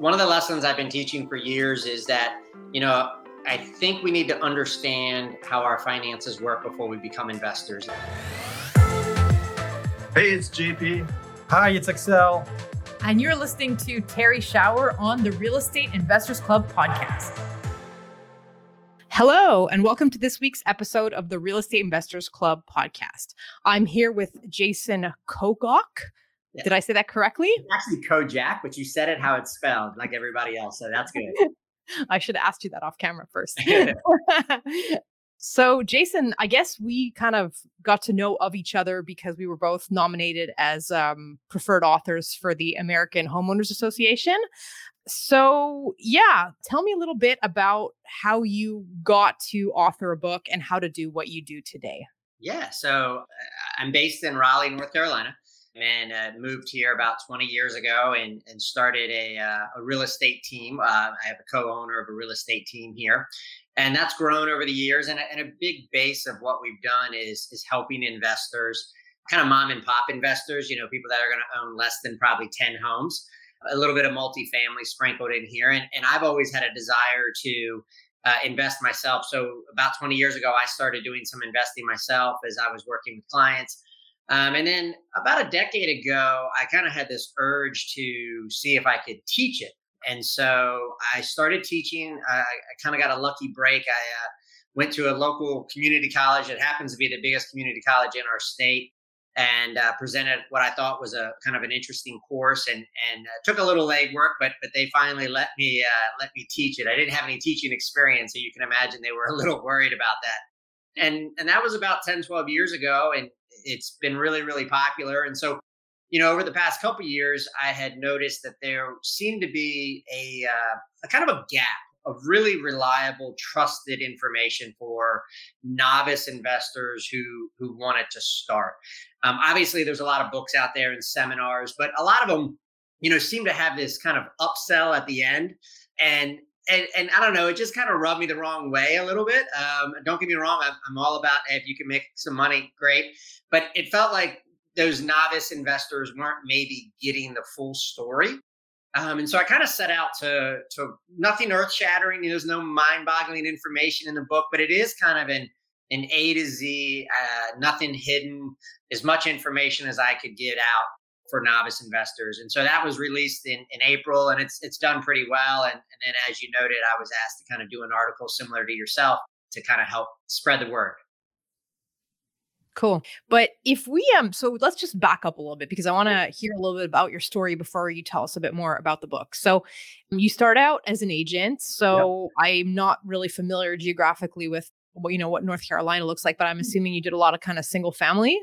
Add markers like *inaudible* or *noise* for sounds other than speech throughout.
one of the lessons I've been teaching for years is that, you know, I think we need to understand how our finances work before we become investors. Hey, it's JP. Hi, it's Excel. And you're listening to Terry Shower on the Real Estate Investors Club podcast. Hello, and welcome to this week's episode of the Real Estate Investors Club podcast. I'm here with Jason Kogok. Yeah. Did I say that correctly? It's actually Kojak, but you said it how it's spelled, like everybody else. So that's good. *laughs* I should have asked you that off camera first. *laughs* *laughs* so, Jason, I guess we kind of got to know of each other because we were both nominated as um, preferred authors for the American Homeowners Association. So, yeah, tell me a little bit about how you got to author a book and how to do what you do today. Yeah, so uh, I'm based in Raleigh, North Carolina and uh, moved here about 20 years ago and, and started a, uh, a real estate team. Uh, I have a co-owner of a real estate team here, and that's grown over the years. And a, and a big base of what we've done is is helping investors, kind of mom and pop investors. You know, people that are going to own less than probably 10 homes. A little bit of multifamily sprinkled in here, and and I've always had a desire to. Uh, invest myself. So about 20 years ago, I started doing some investing myself as I was working with clients um, and then about a decade ago, I kind of had this urge to see if I could teach it. And so I started teaching. I, I kind of got a lucky break. I uh, went to a local community college. It happens to be the biggest community college in our state and uh, presented what I thought was a kind of an interesting course and and uh, took a little legwork, but but they finally let me uh, let me teach it. I didn't have any teaching experience, so you can imagine they were a little worried about that. And and that was about 10, 12 years ago. And it's been really, really popular. And so, you know, over the past couple years, I had noticed that there seemed to be a, uh, a kind of a gap of really reliable, trusted information for novice investors who who wanted to start. Um, obviously, there's a lot of books out there and seminars, but a lot of them, you know, seem to have this kind of upsell at the end. And and, and I don't know, it just kind of rubbed me the wrong way a little bit. Um, don't get me wrong, I'm, I'm all about if you can make some money, great. But it felt like those novice investors weren't maybe getting the full story. Um, and so I kind of set out to to nothing earth shattering. There's no mind boggling information in the book, but it is kind of an an A to Z, uh, nothing hidden, as much information as I could get out for novice investors. And so that was released in, in April and it's it's done pretty well. And, and then as you noted, I was asked to kind of do an article similar to yourself to kind of help spread the word. Cool. But if we um so let's just back up a little bit because I want to hear a little bit about your story before you tell us a bit more about the book. So you start out as an agent. So yep. I'm not really familiar geographically with what you know what North Carolina looks like, but I'm mm. assuming you did a lot of kind of single family.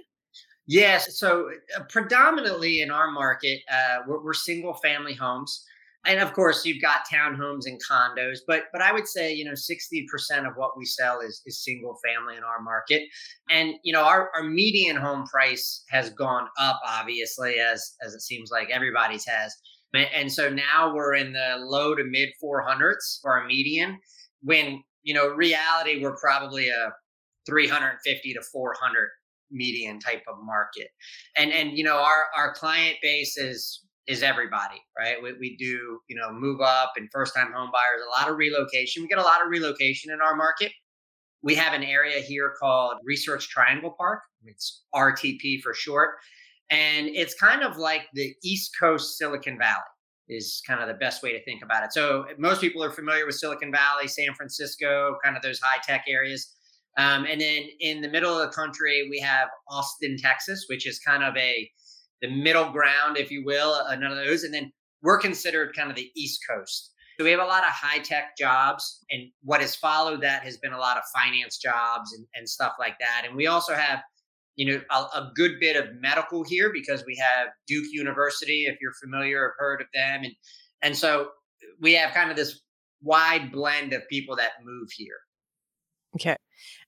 Yes. So uh, predominantly in our market, uh, we're, we're, single family homes. And of course, you've got townhomes and condos, but but I would say you know sixty percent of what we sell is is single family in our market, and you know our, our median home price has gone up obviously as as it seems like everybody's has, and so now we're in the low to mid four hundreds for our median. When you know reality, we're probably a 350 to 400 median type of market. And and you know our our client base is is everybody right? We, we do you know move up and first time home buyers a lot of relocation. We get a lot of relocation in our market. We have an area here called research triangle park. It's rtp for short. And it's kind of like the east coast silicon valley is kind of the best way to think about it. So most people are familiar with silicon valley san francisco kind of those high tech areas um, and then in the middle of the country, we have Austin, Texas, which is kind of a the middle ground, if you will, another of those. And then we're considered kind of the East Coast. So we have a lot of high tech jobs, and what has followed that has been a lot of finance jobs and, and stuff like that. And we also have, you know, a, a, good bit of medical here because we have Duke University, if you're familiar or heard of them, and and so we have kind of this wide blend of people that move here. Okay.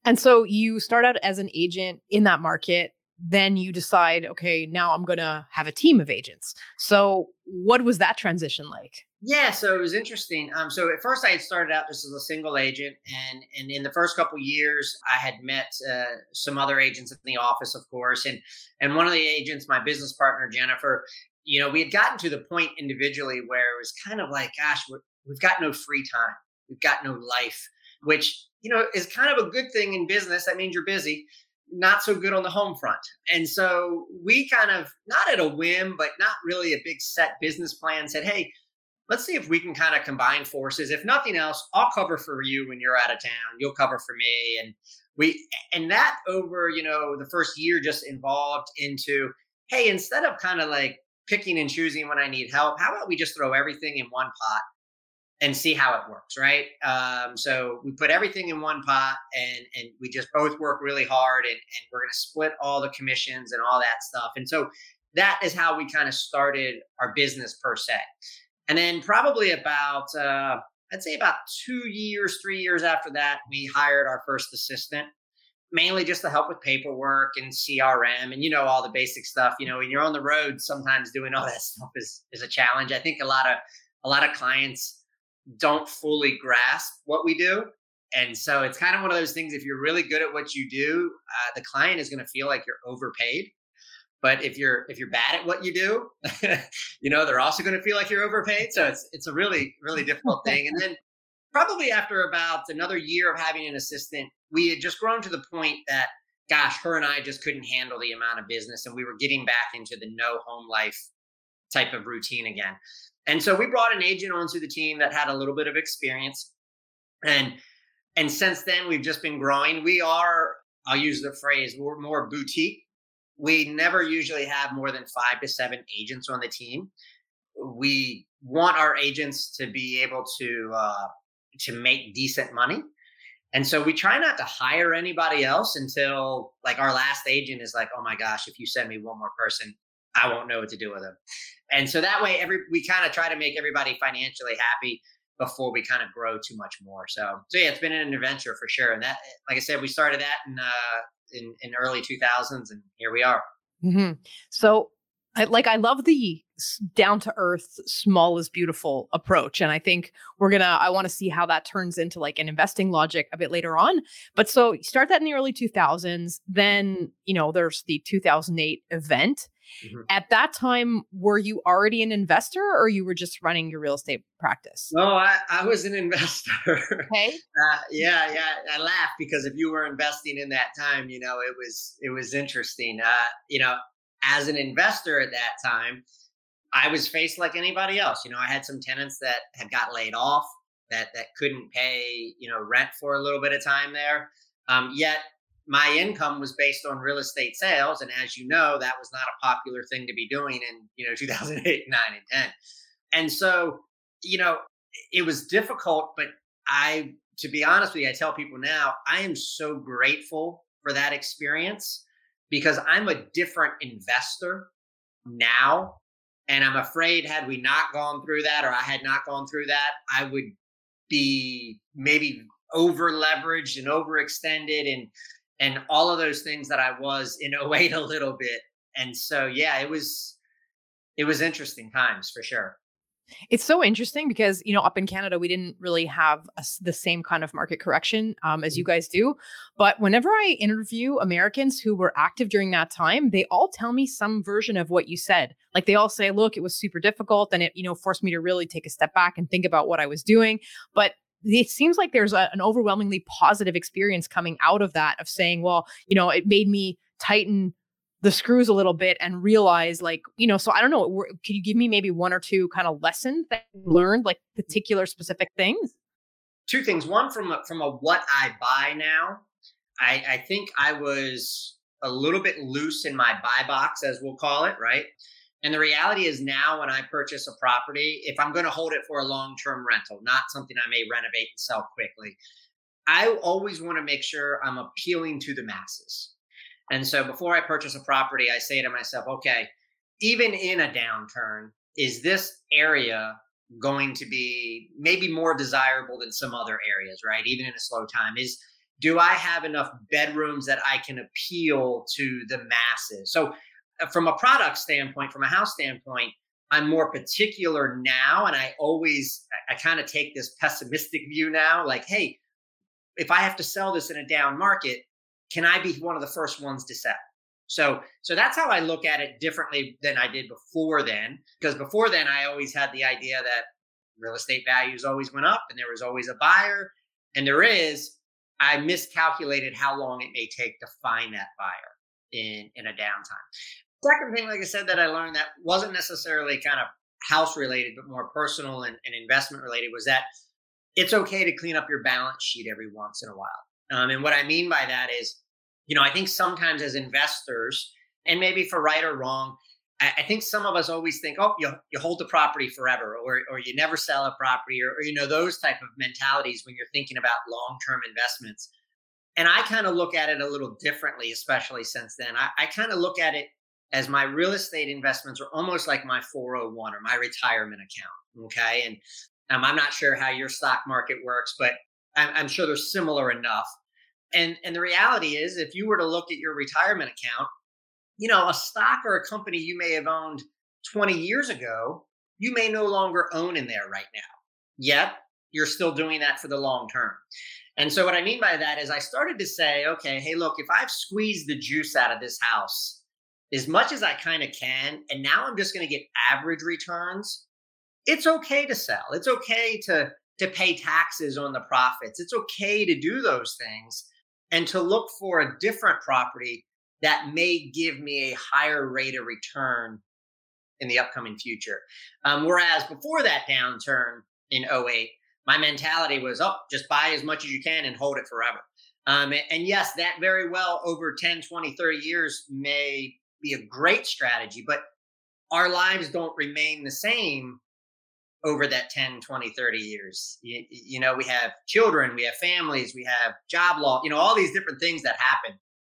And so you start out as an agent in that market. Then you decide, okay, now I'm going to have a team of agents. So, what was that transition like? Yeah, so it was interesting. Um, so at first I had started out just as a single agent, and and in the first couple years I had met uh, some other agents in the office, of course, and and one of the agents, my business partner Jennifer, you know, we had gotten to the point individually where it was kind of like, gosh, we have got no free time. We've got no life, which, you know, is kind of a good thing in business. That means you're busy, not so good on the home front. And so we kind of, not at a whim, but not really a big set business plan, said, hey, let's see if we can kind of combine forces. If nothing else, I'll cover for you when you're out of town. You'll cover for me. And we, and that over, you know, the first year just involved into, hey, instead of kind of like picking and choosing when I need help. How about we just throw everything in one pot and see how it works, right? Um, so we put everything in one pot and and we just both work really hard and, and we're going to split all the commissions and all that stuff. And so that is how we kind of started our business per se. And then probably about uh, I'd say about two years, three years after that, we hired our first assistant mainly just to help with paperwork and CRM and you know all the basic stuff. You know, when you're on the road, sometimes doing all that *laughs* stuff is is a challenge. I think a lot of a lot of clients don't fully grasp what we do. And so it's kind of one of those things. If you're really good at what you do, uh, the client is going to feel like you're overpaid. But if you're if you're bad at what you do, *laughs* you know they're also going to feel like you're overpaid. So it's it's a really really difficult thing. And then probably after about another year of having an assistant, we had just grown to the point that, gosh, her and I just couldn't handle the amount of business and we were getting back into the no home life type of routine again. And so we brought an agent onto the team that had a little bit of experience. And and since then we've just been growing. We are, I'll use the phrase, we're more boutique. We never usually have more than five to seven agents on the team. We want our agents to be able to uh, to make decent money. And so we try not to hire anybody else until like our last agent is like, oh my gosh, if you send me one more person, I won't know what to do with them. And so that way, every we kind of try to make everybody financially happy before we kind of grow too much more. So, so yeah, it's been an adventure for sure. And that, like I said, we started that in uh, in, in early 2000s, and here we are. Mm-hmm. So I like I love the down to earth, small is beautiful approach. And I think we're gonna I want to see how that turns into like an investing logic a bit later on. But so start that in the early 2000s. Then, you know, there's the 2008 event. Mm-hmm. At that time, were you already an investor or you were just running your real estate practice? No, I, I was an *laughs* investor. Okay. Uh, yeah, yeah. I laugh because if you were investing in that time, you know, it was it was interesting. Uh, you know, as an investor at that time, I was faced like anybody else. You know, I had some tenants that had got laid off that that couldn't pay, you know, rent for a little bit of time there. Um, yet my income was based on real estate sales, and as you know, that was not a popular thing to be doing in you know *laughs* 2008, nine, and ten. And so, you know, it was difficult, but I, to be honest with you, I tell people now, I am so grateful for that experience because I'm a different investor now. And I'm afraid, had we not gone through that or I had not gone through that, I would be maybe over leveraged and overextended and and all of those things that I was in *laughs* 08 a little bit. And so yeah, it was it was interesting times for sure. It's so interesting because you know up in Canada we didn't really have a, the same kind of market correction um, as you mm-hmm. guys do. But whenever I interview Americans who were active during that time, they all tell me some version of what you said. Like they all say, "Look, it was super difficult, and it you know forced me to really take a step back and think about what I was doing." But it seems like there's a, an overwhelmingly positive experience coming out of that of saying, "Well, you know, it made me tighten." The screws a little bit and realize like you know so i don't know can you give me maybe one or two kind of lessons that you learned like particular specific things? Two things. One from a, from a what i buy now i i think i was a little bit loose in my buy box as we'll call it right? And the reality is now when i purchase a property if i'm going to hold it for a long term rental not something i may renovate and sell quickly i always want to make sure i'm appealing to the masses and so before I purchase a property, I say to myself, okay, even in a downturn, is this area going to be maybe more desirable than some other areas, right? Even in a slow time, is do I have enough bedrooms that I can appeal to the masses? So, uh, from a product standpoint, from a house standpoint, I'm more particular now. And I always, I, I kind of take this pessimistic view now like, hey, if I have to sell this in a down market, can I be one of the first ones to sell? So so that's how I look at it differently than I did before then. Because before then I always had the idea that real estate values always went up and there was always a buyer. And there is, I miscalculated how long it may take to find that buyer in in a downtime. Second thing, like I said, that I learned that wasn't necessarily kind of house related, but more personal and, and investment related was that it's okay to clean up your balance sheet every once in a while. Um, and what I mean by that is, you know, I think sometimes as investors, and maybe for right or wrong, I, I think some of us always think, oh, you, you hold the property forever, or, or you never sell a property, or, or you know, those type of mentalities when you're thinking about long term investments. And I kind of look at it a little differently, especially since then. I, I kind of look at it as my real estate investments are almost like my 401 or my retirement account. Okay. And um, I'm not sure how your stock market works, but I'm, I'm sure they're similar enough. And, and the reality is, if you were to look at your retirement account, you know, a stock or a company you may have owned 20 years ago, you may no longer own in there right now. Yet you're still doing that for the long term. And so, what I mean by that is, I started to say, okay, hey, look, if I've squeezed the juice out of this house as much as I kind of can, and now I'm just going to get average returns, it's okay to sell. It's okay to to pay taxes on the profits. It's okay to do those things and to look for a different property that may give me a higher rate of return in the upcoming future. Um, whereas before that downturn in 08, my mentality was, oh, just buy as much as you can and hold it forever. Um, and yes, that very well over 10, 20, 30 years may be a great strategy, but our lives don't remain the same over that 10 20 30 years you, you, know we have children we have families we have job law you know all these different things that happen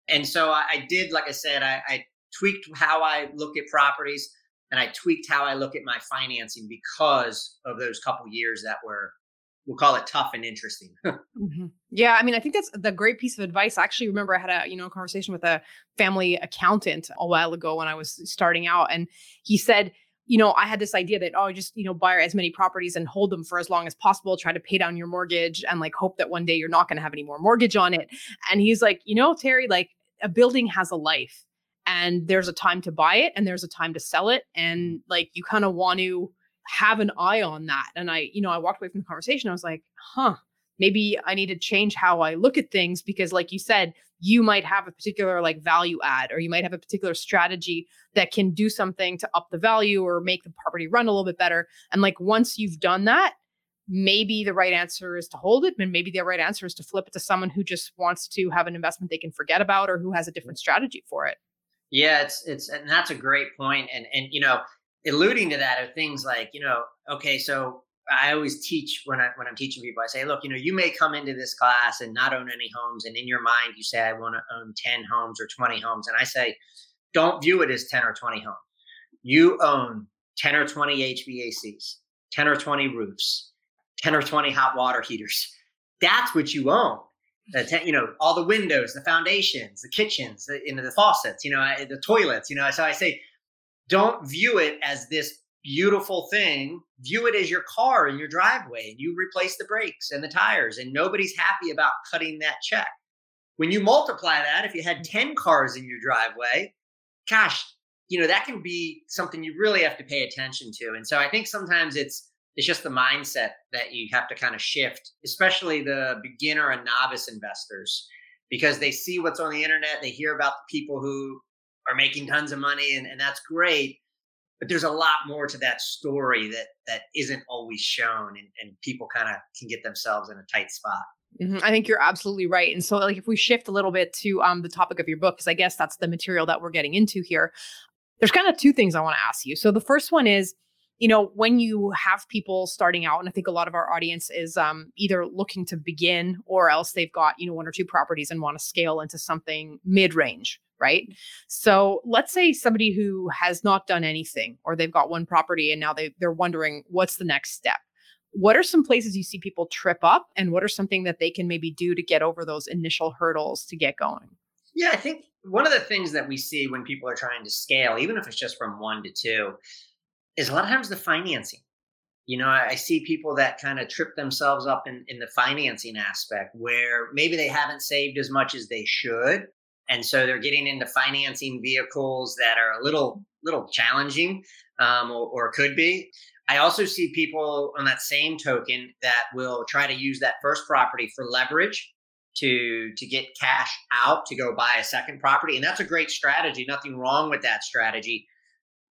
and so i, I did like i said I, I tweaked how i look at properties and i tweaked how i look at my financing because of those couple years that were we'll call it tough and interesting. *laughs* mm-hmm. Yeah, I mean, I think that's the great piece of advice. I actually remember I had a you know a conversation with a family accountant a while ago when I was starting out, and he said, you know, I had this idea that oh, just you know, buy as many properties and hold them for as long as possible, try to pay down your mortgage, and like hope that one day you're not going to have any more mortgage on it. And he's like, you know, Terry, like a building has a life. And there's a time to buy it and there's a time to sell it. And like you kind of want to have an eye on that. And I, you know, I walked away from the conversation. I was like, huh, maybe I need to change how I look at things because, like you said, you might have a particular like value add, or you might have a particular strategy that can do something to up the value or make the property run a little bit better. And like once you've done that, maybe the right answer is to hold it, and maybe the right answer is to flip it to someone who just wants to have an investment they can forget about or who has a different strategy for it. Yeah, it's it's and that's a great point. And and you know, alluding to that are things like, you know, okay, so I always teach when I when I'm teaching people, I say, look, you know, you may come into this class and not own any homes, and in your mind you say, I want to own 10 homes or 20 homes. And I say, don't view it as 10 or 20 homes. You own 10 or 20 HVACs, 10 or 20 roofs, 10 or 20 hot water heaters. That's what you own. The ten, you know, all the windows, the foundations, the kitchens, the, you know, the faucets, you know, the toilets, you know. So I say, don't view it as this beautiful thing. View it as your car in your driveway and you replace the brakes and the tires, and nobody's happy about cutting that check. When you multiply that, if you had 10 cars in your driveway, gosh, you know, that can be something you really have to pay attention to. And so I think sometimes it's it's just the mindset that you have to kind of shift, especially the beginner and novice investors, because they see what's on the internet, they hear about the people who are making tons of money and, and that's great but there's a lot more to that story that that isn't always shown and, and people kind of can get themselves in a tight spot mm-hmm. i think you're absolutely right and so like if we shift a little bit to um the topic of your book because i guess that's the material that we're getting into here there's kind of two things i want to ask you so the first one is you know when you have people starting out and i think a lot of our audience is um, either looking to begin or else they've got you know one or two properties and want to scale into something mid-range right so let's say somebody who has not done anything or they've got one property and now they, they're wondering what's the next step what are some places you see people trip up and what are something that they can maybe do to get over those initial hurdles to get going yeah i think one of the things that we see when people are trying to scale even if it's just from one to two is a lot of times the financing. You know, I, see people that kind of trip themselves up in, in the financing aspect where maybe they haven't saved as much as they should. And so they're getting into financing vehicles that are a little little challenging um, or, or could be. I also see people on that same token that will try to use that first property for leverage to to get cash out to go buy a second property. And that's a great strategy. Nothing wrong with that strategy.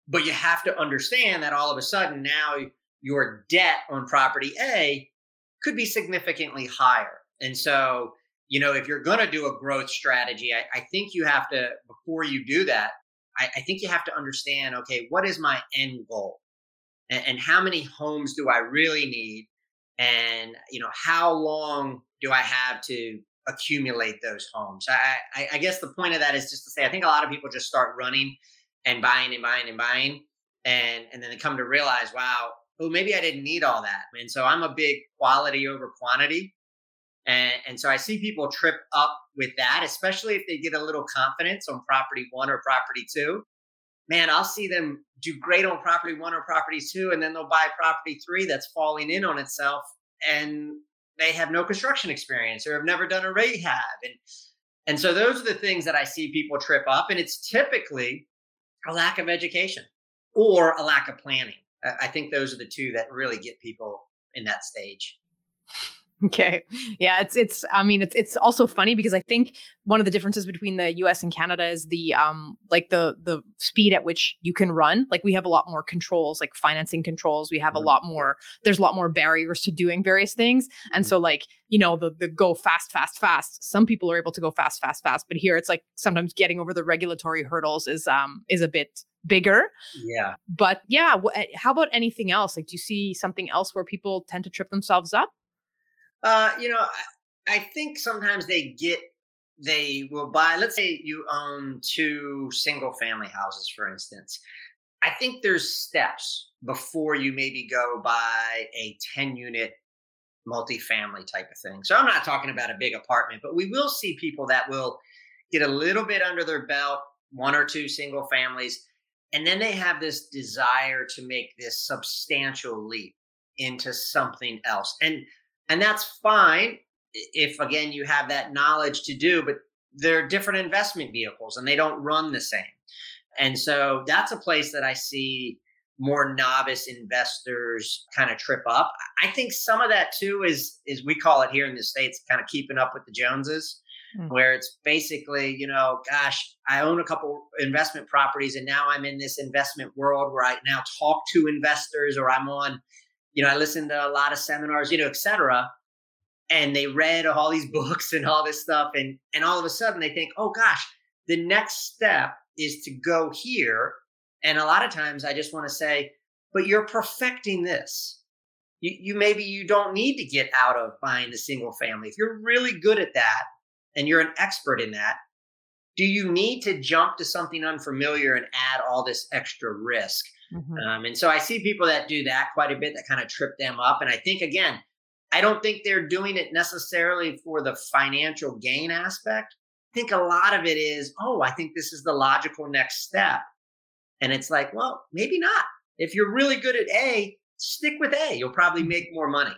But you have to understand that all of a sudden now your debt on property a could be significantly higher. And so you know if you're going to do a growth strategy I, I, think you have to before you do that I, I, think you have to understand okay what is my end goal and, and how many homes do i really need and you know how long do I have to accumulate those homes? I, I, I guess the point of that is just to say I think a lot of people just start running and buying and buying and buying, and and then they come to realize, wow, oh maybe I didn't need all that, and so I'm a big quality over quantity. And, and so I see people trip up with that, especially if they get a little confidence on property one or property two. Man, I'll see them do great on property one or property two, and then they'll buy property three that's falling in on itself. And they have no construction experience or have never done a rehab and and so those are the things that i see people trip up and it's typically a lack of education or a lack of planning i think those are the two that really get people in that stage Okay. Yeah, it's it's I mean it's it's also funny because I think one of the differences between the US and Canada is the um like the the speed at which you can run. Like we have a lot more controls, like financing controls. We have a mm-hmm. lot more there's a lot more barriers to doing various things. And mm-hmm. so like, you know, the the go fast fast fast. Some people are able to go fast fast fast, but here it's like sometimes getting over the regulatory hurdles is um is a bit bigger. Yeah. But yeah, eh, how about anything else? Like do you see something else where people tend to trip themselves up? Uh, you know, I, I think sometimes they get they will buy. Let's say you own two single family houses, for instance. I think there's steps before you maybe go buy a 10 unit multifamily type of thing. So I'm not talking about a big apartment, but we will see people that will get a little bit under their belt, one or two single families, and then they have this desire to make this substantial leap into something else. And and that's fine if again you have that knowledge to do but they're different investment vehicles and they don't run the same and so that's a place that i see more novice investors kind of trip up i think some of that too is is we call it here in the states kind of keeping up with the joneses mm. where it's basically you know gosh i own a couple investment properties and now i'm in this investment world where i now talk to investors or i'm on you know, I listened to a lot of seminars, you know, etc. And they read all these *laughs* books and all this stuff, and and all of a sudden they think, oh gosh, the next step is to go here. And a lot of times I just want to say, but you're perfecting this. You, you maybe you don't need to get out of buying the single family. If you're really good at that and you're an expert in that, do you need to jump to something unfamiliar and add all this extra risk? Mm-hmm. Um, and so I see people that do that quite a bit that kind of trip them up. And I think, again, I don't think they're doing it necessarily for the financial gain aspect. I think a lot of it is, oh, I think this is the logical next step. And it's like, well, maybe not. If you're really good at A, stick with A. You'll probably mm-hmm. make more money.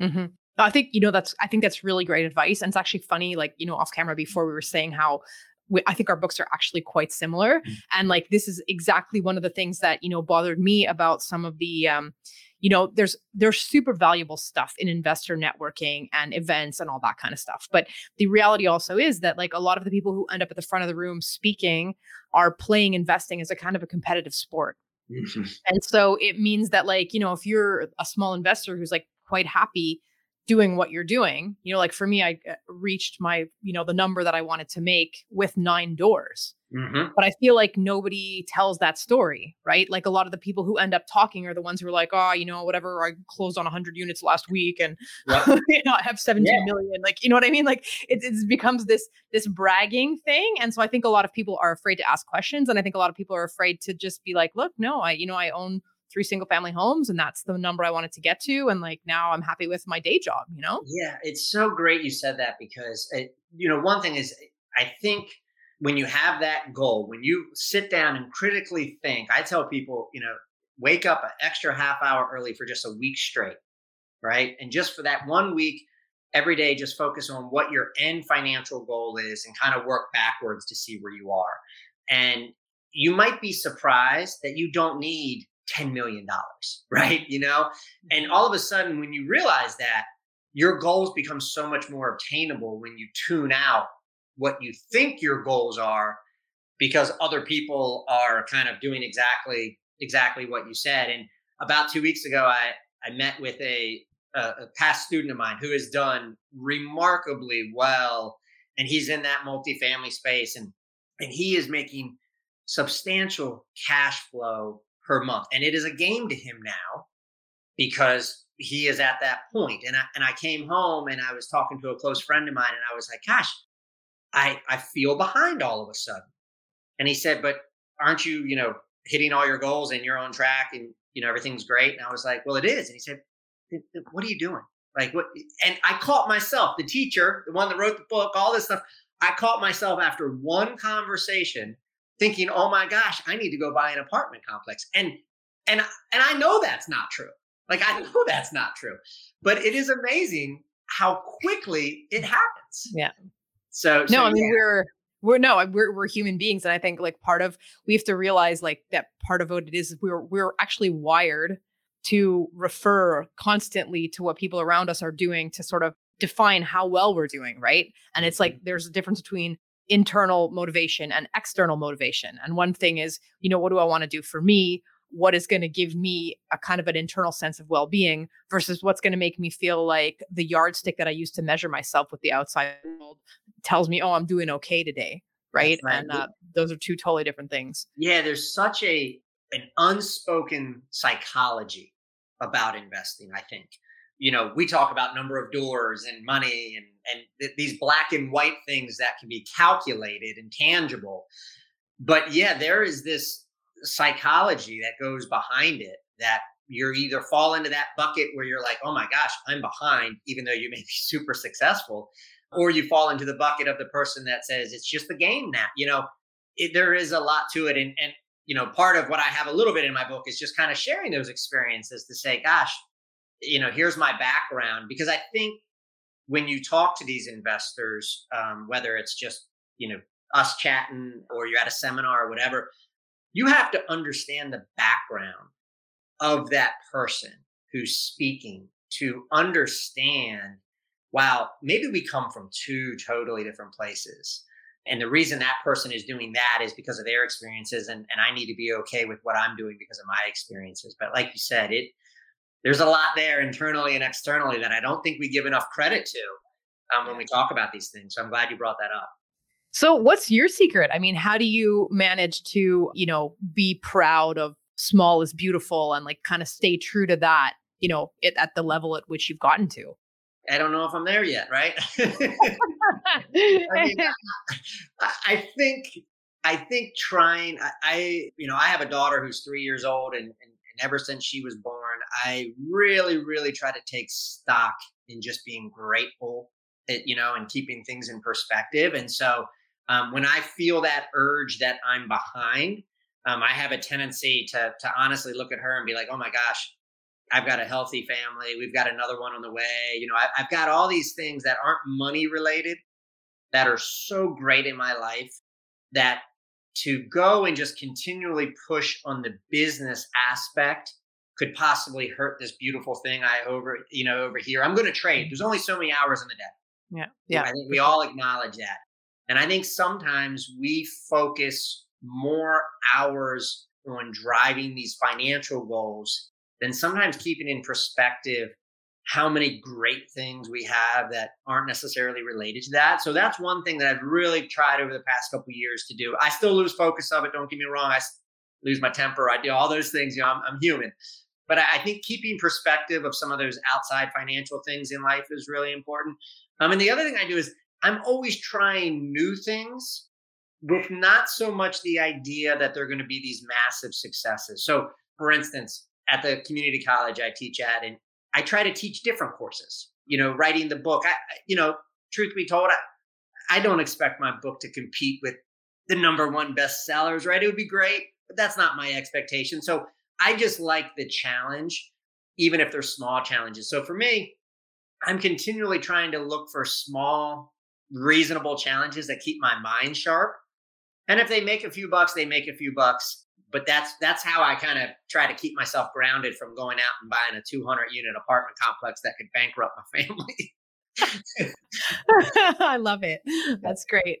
Mm-hmm. I think you know that's I think that's really great advice, and it's actually funny. Like you know, off camera before we were saying how we, I think our books are actually quite similar. Mm-hmm. And like this is exactly one of the things that, you know, bothered me about some of the um, you know, there's there's super valuable stuff in investor networking and events and all that kind of stuff. But the reality also is that like a lot of the people who end up at the front of the room speaking are playing investing as a kind of a competitive sport. Mm-hmm. And so it means that like, you know, if you're a small investor who's like quite happy doing what you're doing. You know, like for me, I uh, reached my, you know, the number that I wanted to make with nine doors. Mm-hmm. But I feel like nobody tells that story, right? Like a lot of the people who end up talking are the ones who are like, oh, you know, whatever, I closed on 100 units last week and yep. *laughs* you know, I have seventeen yeah. million. Like, you know what I mean? Like it, it becomes this this bragging thing. And so I think a lot of people are afraid to ask questions. And I think a lot of people are afraid to just be like, look, no, I, you know, I own three single family homes and that's the number I wanted to get to and like now I'm happy with my day job, you know? Yeah, it's so great you said that because it, you know, one thing is I think when you have that goal, when you sit down and critically think, I tell people, you know, wake up an extra half hour early for just a week straight, right? And just for that one week, every day just focus on what your end financial goal is and kind of work backwards to see where you are. And you might be surprised that you don't need $10 million, *laughs* right? You know, and mm-hmm. all of a sudden, when you realize that, your goals become so much more obtainable when you tune out what you think your goals are because other people are kind of doing exactly exactly what you said and about two weeks ago i i met with a a, a past student of mine who has done remarkably well and he's in that multifamily space and and he is making substantial cash flow per month and it is a game to him now because he is at that point. and I, and I came home and I was talking to a close friend of mine and I was like gosh I I feel behind all of a sudden and he said but aren't you you know hitting all your goals and you're on track and you know everything's great and I was like well it is and he said what are you doing? Like what? And I caught myself, the teacher, the one that wrote the book, all this stuff. I caught myself after one conversation thinking, "Oh my gosh, I need to go buy an apartment complex." And and and I know that's not true. Like I *laughs* know that's not true. But it is amazing how quickly it happens. Yeah. So, so no, I mean yeah. we're we're no we're, we're human beings and i think like part of we have to realize like that part of what it is we're we're actually wired to refer constantly to what people around us are doing to sort of define how well we're doing, right? And it's like mm-hmm. there's a difference between internal motivation and external motivation. And one thing is, you know, what do I want to do for me? What is going to give me a kind of an internal sense of well being versus what's going to make me feel like the yardstick that I use to measure myself with the outside world tells me, oh, I'm doing okay today. Right. right. And uh, those are two totally different things. Yeah. There's such a, an unspoken psychology about investing, I think. You know, we talk about number of doors and money and and th- these black and white things that can be calculated and tangible. But yeah, there is this psychology that goes behind it that you're either fall into that bucket where you're like, oh my gosh, I'm behind, even though you may be *laughs* super successful, or you fall into the bucket of the person that says it's just the game now. You know, it, there is a lot to it, and and you know, part of what I have a little bit in my book is just kind of sharing those experiences to say, gosh, you know, here's my background. Because I think when you talk to these investors, um, whether it's just, you know, us chatting or you're at a seminar or whatever, you have to understand the background of that person who's speaking to understand wow, maybe we come from two totally different places. And the reason that person is doing that is because of their experiences, and, and I need to be okay with what I'm doing because of my experiences. But like you said, it there's a lot there internally and externally that I don't think we give enough credit to um, when we talk about these things. So I'm glad you brought that up. So what's your secret? I mean, how do you manage to, you know, be proud of small is beautiful and like kind of stay true to that, you know, it, at the level at which you've gotten to? I don't know if I'm there yet, right? *laughs* I, mean, *laughs* I think I think trying I, I, you know I have a daughter who's three years old and, and, and ever since she was born I really really try to take stock in just being grateful that, you know and keeping things in perspective and so um, when I feel that urge that I'm behind um, I have a tendency to to honestly look at her and be like oh my gosh I've got a healthy family. We've got another one on the way. You know, I, have got all these things that aren't money related that are so great in my life that to go and just continually push on the business aspect could possibly hurt this beautiful thing I over, you know, over here. I'm going to trade. There's only so many hours in the day. Yeah. Yeah. I think we all acknowledge that. And I think sometimes we focus more hours on driving these financial goals than sometimes keeping in perspective how many great things we have that aren't necessarily related to that. So that's one thing that I've really tried over the past couple years to do. I still lose focus of it. Don't get me wrong. I lose my temper. I do all those things. You know, I'm, I'm human. But I think keeping perspective of some of those outside financial things in life is really important. Um, and the other thing I do is I'm always trying new things with not so much the idea that they're going to be these massive successes. So, for instance, at the community college I teach at, and I try to teach different courses. You know, writing the book. I, you know, truth be told, I, I don't expect my book to compete with the number one bestsellers. Right? It would be great, but that's not my expectation. So I just like the challenge, even if they're small challenges. So for me, I'm continually trying to look for small, reasonable challenges that keep my mind sharp. And if they make a few bucks, they make a few bucks. But that's that's how I kind of try to keep myself grounded from going out and buying a 200 unit apartment complex that could bankrupt my *laughs* family. *laughs* I love it. That's great.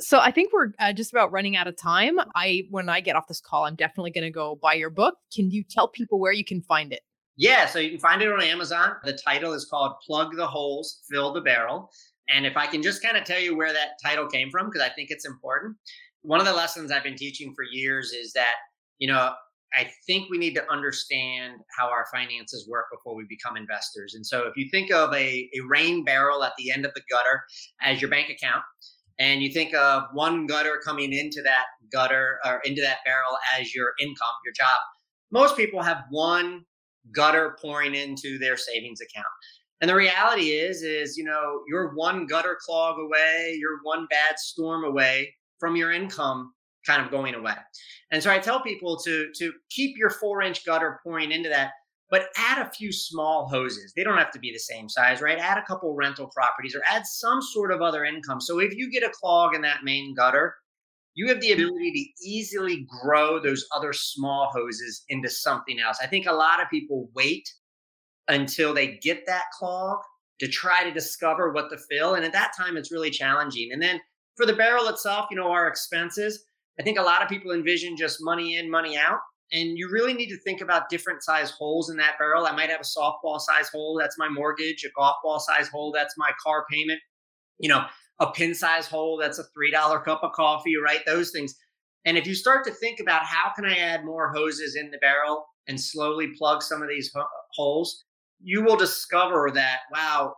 So I think we're uh, just about running out of time. I when I get off this call, I'm definitely going to go buy your book. Can you tell people where you can find it? Yeah, so you can find it on Amazon. The title is called Plug the Holes, Fill the Barrel. And if I can just kind of tell you where that title came from, because I think it's important. One of the lessons I've been teaching for years is that, you know, I think we need to understand how our finances work before we become investors. And so if you think of a, a rain barrel at the end of the gutter as your bank account, and you think of one gutter coming into that gutter or into that barrel as your income, your job, most people have one gutter pouring into their savings account. And the reality is, is you know, you're one gutter clog away, you're one bad storm away from your income kind of going away. And so I tell people to to keep your four inch gutter pouring into that, but add a few small hoses. They don't have to be the same size, right? Add a couple rental properties or add some sort of other income. So if you get a clog in that main gutter, you have the mm-hmm. ability to easily grow those other small hoses into something else. I think a lot of people wait until they get that clog to try to discover what to fill. And at that time, it's really challenging. And then for the barrel itself, you know, our expenses, I think a lot of people envision just money in, money out. And you really need to think about different size holes in that barrel. I might have a softball size hole, that's my mortgage, a golf ball size hole, that's my car payment. You know, a pin size hole that's a $3 cup of coffee, right? Those things. And if you start to think about how can I add more hoses in the barrel and slowly plug some of these ho- holes, you will discover that, wow,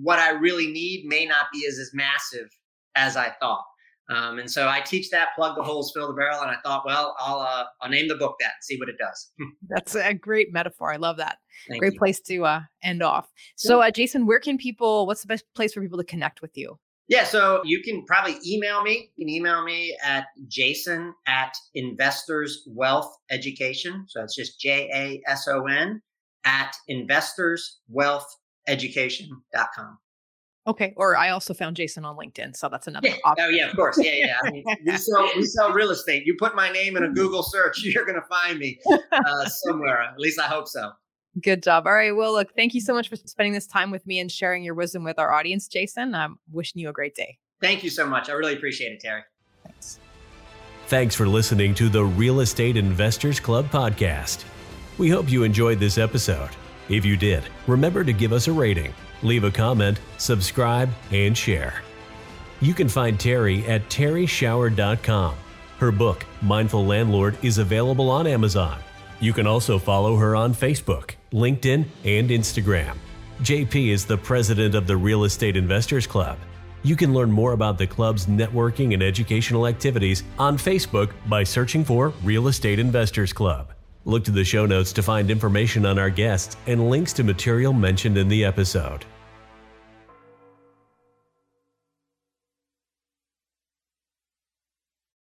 what I really need may not be as, as massive as I thought. Um, and so I teach that plug the holes, fill the barrel. And I thought, well, I'll, uh, I'll name the book that and see what it does. *laughs* That's a great metaphor. I love that. Thank great you. place to uh, end off. So, uh, Jason, where can people, what's the best place for people to connect with you? Yeah, so you can probably email me. You can email me at jason at investors wealth education. So it's just J A S O N at investors wealth education.com. Okay. Or I also found Jason on LinkedIn. So that's another yeah. option. Oh, yeah, of course. Yeah, yeah. I mean, we, *laughs* sell, we sell real estate. You put my name in a Google search, *laughs* you're going to find me uh, somewhere. At least I hope so. Good job. All right. Well, look, thank you so much for spending this time with me and sharing your wisdom with our audience, Jason. I'm wishing you a great day. Thank you so much. I really appreciate it, Terry. Thanks. Thanks for listening to the Real Estate Investors Club podcast. We hope you enjoyed this episode. If you did, remember to give us a rating, leave a comment, subscribe, and share. You can find Terry at terryshower.com. Her book, Mindful Landlord, is available on Amazon. You can also follow her on Facebook, LinkedIn, and Instagram. JP is the president of the Real Estate Investors Club. You can learn more about the club's networking and educational activities on Facebook by searching for Real Estate Investors Club. Look to the show notes to find information on our guests and links to material mentioned in the episode.